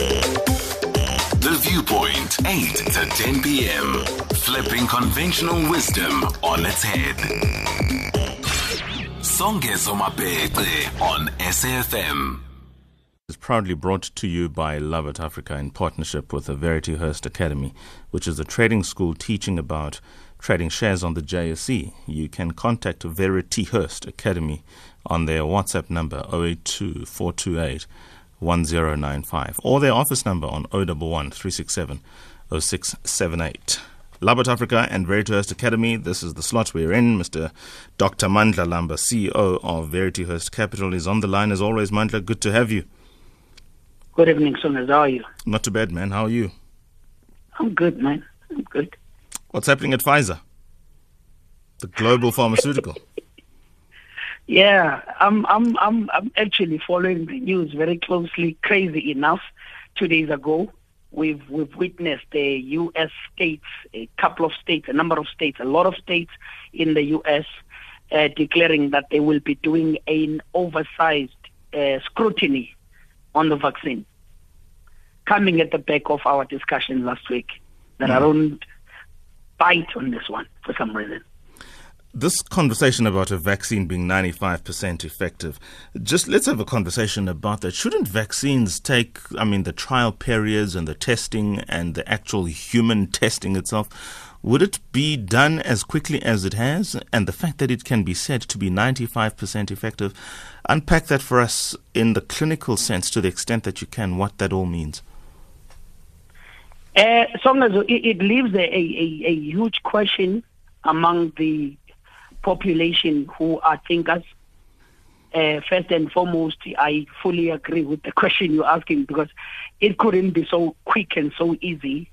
The Viewpoint, 8 to 10 p.m. Flipping conventional wisdom on its head. Songezo Mapete on SAFM. is proudly brought to you by Labat Africa in partnership with the Verityhurst Academy, which is a trading school teaching about trading shares on the JSE. You can contact Verityhurst Academy on their WhatsApp number 082 428 1095 or their office number on 011 367 0678. Labat Africa and Verityhurst Academy. This is the slot we're in. Mr. Dr. Mandla Lamba, CEO of Verityhurst Capital, is on the line as always. Mandla, good to have you. Good evening, Songas. How are you? Not too bad, man. How are you? I'm good, man. I'm good. What's happening at Pfizer? The global pharmaceutical. Yeah, I'm I'm I'm I'm actually following the news very closely. Crazy enough, two days ago, we've we've witnessed the U.S. states, a couple of states, a number of states, a lot of states in the U.S. Uh, declaring that they will be doing an oversized uh, scrutiny on the vaccine. Coming at the back of our discussion last week, that I don't bite on this one for some reason. This conversation about a vaccine being 95% effective, just let's have a conversation about that. Shouldn't vaccines take, I mean, the trial periods and the testing and the actual human testing itself, would it be done as quickly as it has? And the fact that it can be said to be 95% effective, unpack that for us in the clinical sense to the extent that you can, what that all means. Uh, Songas, it, it leaves a, a, a huge question among the population who are thinkers. Uh, first and foremost, I fully agree with the question you're asking because it couldn't be so quick and so easy.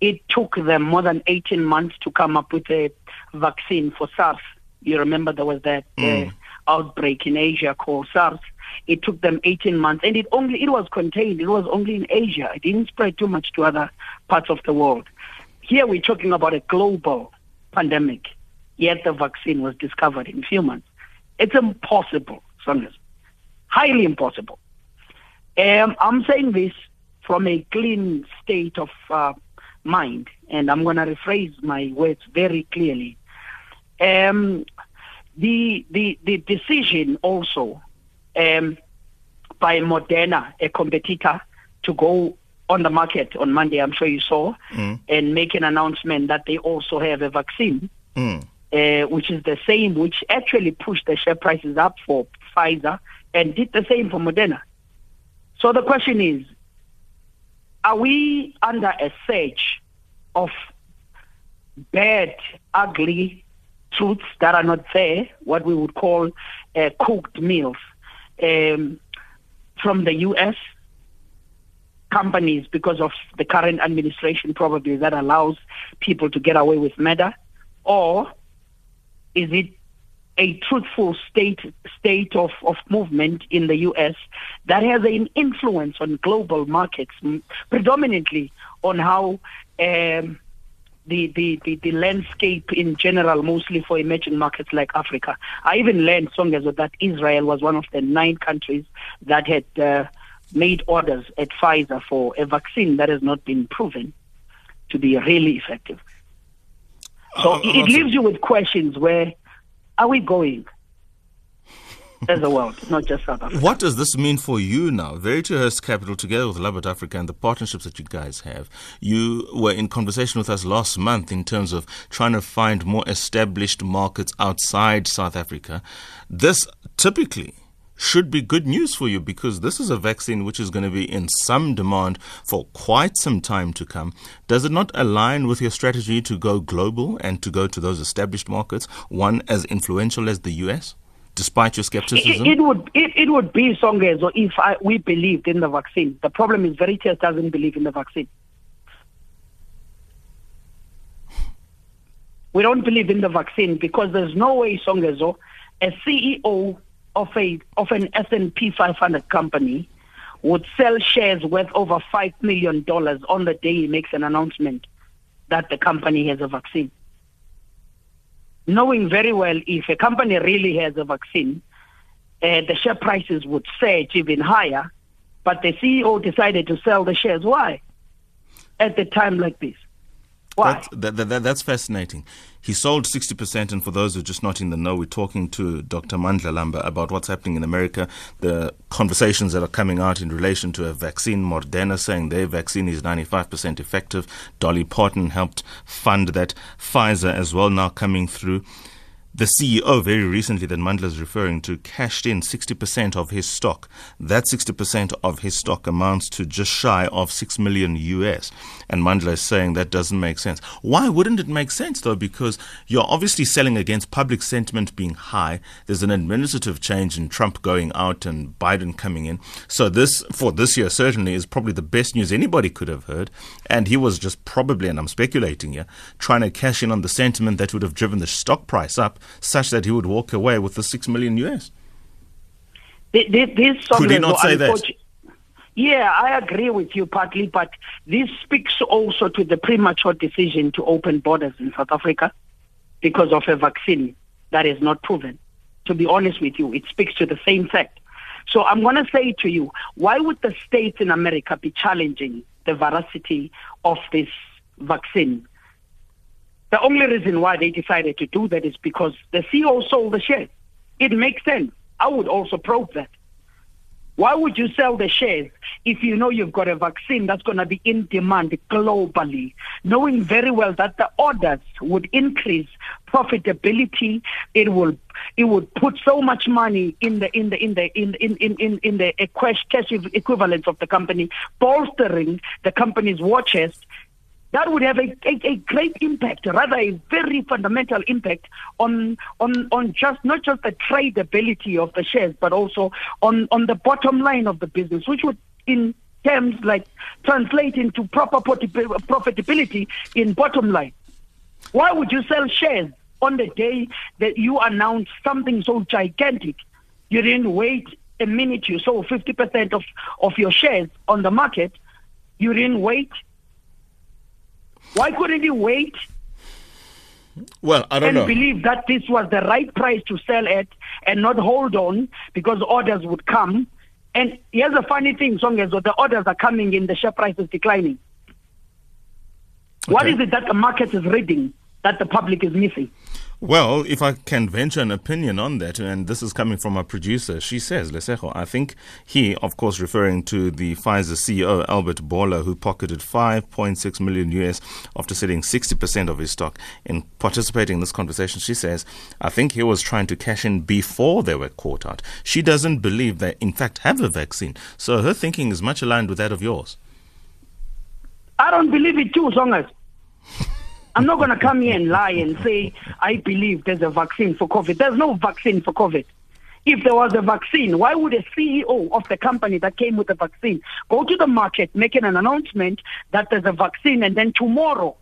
It took them more than 18 months to come up with a vaccine for SARS. You remember there was that uh, outbreak in Asia called SARS. It took them 18 months, and it only it was contained. It was only in Asia. It didn't spread too much to other parts of the world. Here we're talking about a global pandemic, yet the vaccine was discovered in few months. It's impossible, Songas. Highly impossible. Um, I'm saying this from a clean state of uh, mind, and I'm going to rephrase my words very clearly. Um, the the the decision also um, by Moderna, a competitor, to go on the market on Monday. I'm sure you saw, and make an announcement that they also have a vaccine, Mm. Uh, which is the same, which actually pushed the share prices up for Pfizer and did the same for Moderna. So the question is, are we under a surge of bad, ugly truths that are not there, what we would call uh, cooked meals um, from the U.S. companies because of the current administration probably that allows people to get away with murder? Or is it a truthful state state of, of movement in the U.S. that has an influence on global markets, predominantly on how um, the, the, the, the landscape in general, mostly for emerging markets like Africa. I even learned, Songezo, that Israel was one of the nine countries that had uh, made orders at Pfizer for a vaccine that has not been proven to be really effective. So Uh, it, leaves you with questions where are we going as a world, not just South Africa? What does this mean for you now? Verityhurst Capital, together with Labat Africa and the partnerships that you guys have, you were in conversation with us last month in terms of trying to find more established markets outside South Africa. This typically should be good news for you because this is a vaccine which is going to be in some demand for quite some time to come. Does it not align with your strategy to go global and to go to those established markets, one as influential as the US, despite your It, skepticism? it would it, it would be Songezo if I, we believed in the vaccine. The problem is Veritas doesn't believe in the vaccine. We don't believe in the vaccine because there's no way Songezo, a CEO of a of an S&P 500 company, would sell shares worth over five million dollars on the day he makes an announcement that the company has a vaccine knowing very well if a company really has a vaccine, uh, the share prices would surge even higher but the CEO decided to sell the shares. Why? At the time like this. Why? That's, that, that, that's fascinating. He sold 60%, and for those who are just not in the know, we're talking to Dr. Mandla Lamba about what's happening in America, the conversations that are coming out in relation to a vaccine. Moderna saying their vaccine is 95% effective. Dolly Parton helped fund that. Pfizer as well now coming through. The CEO, very recently, that Mandla is referring to, cashed in 60% of his stock. That 60% of his stock amounts to just shy of 6 million US. And Mandla is saying that doesn't make sense. Why wouldn't it make sense, though? Because you're obviously selling against public sentiment being high. There's an administrative change in Trump going out and Biden coming in. So, this, for this year, certainly is probably the best news anybody could have heard. And he was just probably, and I'm speculating here, trying to cash in on the sentiment that would have driven the stock price up such that he would walk away with the six million US. This, Could he not say that? Yeah, I agree with you partly, but this speaks also to the premature decision to open borders in South Africa because of a vaccine that is not proven. To be honest with you, it speaks to the same fact. So I'm going to say to you, why would the states in America be challenging the veracity of this vaccine? The only reason why they decided to do that is because the CEO sold the shares. It makes sense. I would also probe that. Why would you sell the shares if you know you've got a vaccine that's going to be in demand globally, knowing very well that the orders would increase profitability, it will it would put so much money in the in the in the in in in in, in the cash equivalence of the company, bolstering the company's war chest that would have a, a, a, great impact, rather a very fundamental impact on on on just not just the tradability of the shares, but also on on the bottom line of the business, which would in terms like translate into proper profitability in bottom line. Why would you sell shares on the day that you announce something so gigantic? You didn't wait a minute. You sold 50% of, of your shares on the market. You didn't wait why couldn't he wait? Well, I don't and know. believe that this was the right price to sell at and not hold on because orders would come. And here's a funny thing, Songezo, the orders are coming in, the share price is declining. Okay. What is it that the market is reading that the public is missing? Well, if I can venture an opinion on that, and this is coming from a producer, she says, Lesejo, I think he, of course, referring to the Pfizer CEO, Albert Bourla, who pocketed 5.6 million US after selling 60% of his stock. In participating in this conversation, she says, I think he was trying to cash in before they were caught out. She doesn't believe they, in fact, have a vaccine. So her thinking is much aligned with that of yours. I don't believe it too, Songas. I'm not going to come here and lie and say I believe there's a vaccine for COVID. There's no vaccine for COVID. If there was a vaccine, why would a CEO of the company that came with the vaccine go to the market making an announcement that there's a vaccine and then tomorrow,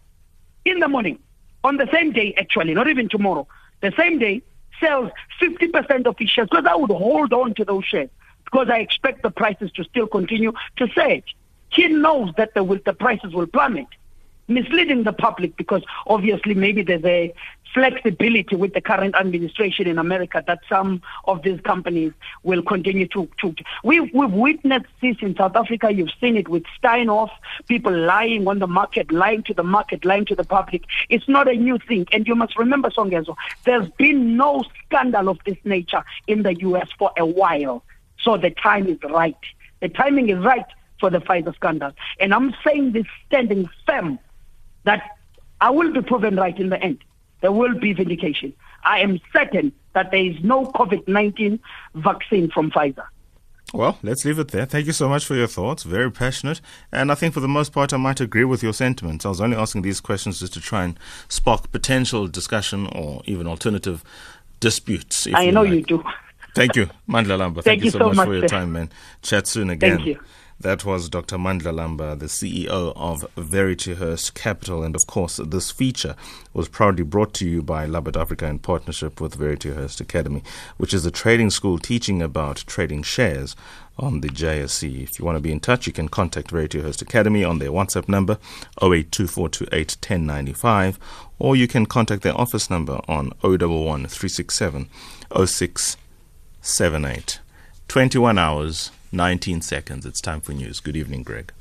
in the morning, on the same day actually, not even tomorrow, the same day, sells 50% of his shares because I would hold on to those shares because I expect the prices to still continue to surge. He knows that the, the prices will plummet misleading the public because obviously maybe there's a flexibility with the current administration in America that some of these companies will continue to. to we, we've witnessed this in South Africa. You've seen it with Steinhoff, people lying on the market, lying to the market, lying to the public. It's not a new thing. And you must remember, Songezo, there's been no scandal of this nature in the U.S. for a while. So the time is right. The timing is right for the Pfizer scandal. And I'm saying this standing firm that I will be proven right in the end. There will be vindication. I am certain that there is no COVID 19 vaccine from Pfizer. Well, let's leave it there. Thank you so much for your thoughts. Very passionate. And I think for the most part, I might agree with your sentiments. I was only asking these questions just to try and spark potential discussion or even alternative disputes. I know like. you do. Thank you, Mandla Lamba. Thank, Thank you so, so much, much for your time, man. Chat soon again. Thank you. That was Dr. Mandla Lamba, the CEO of Verityhurst Capital. And of course, this feature was proudly brought to you by Labat Africa in partnership with Verityhurst Academy, which is a trading school teaching about trading shares on the JSE. If you want to be in touch, you can contact Verityhurst Academy on their WhatsApp number 0824281095 or you can contact their office number on 011 367 0678. 21 hours 19 seconds. It's time for news. Good evening, Greg.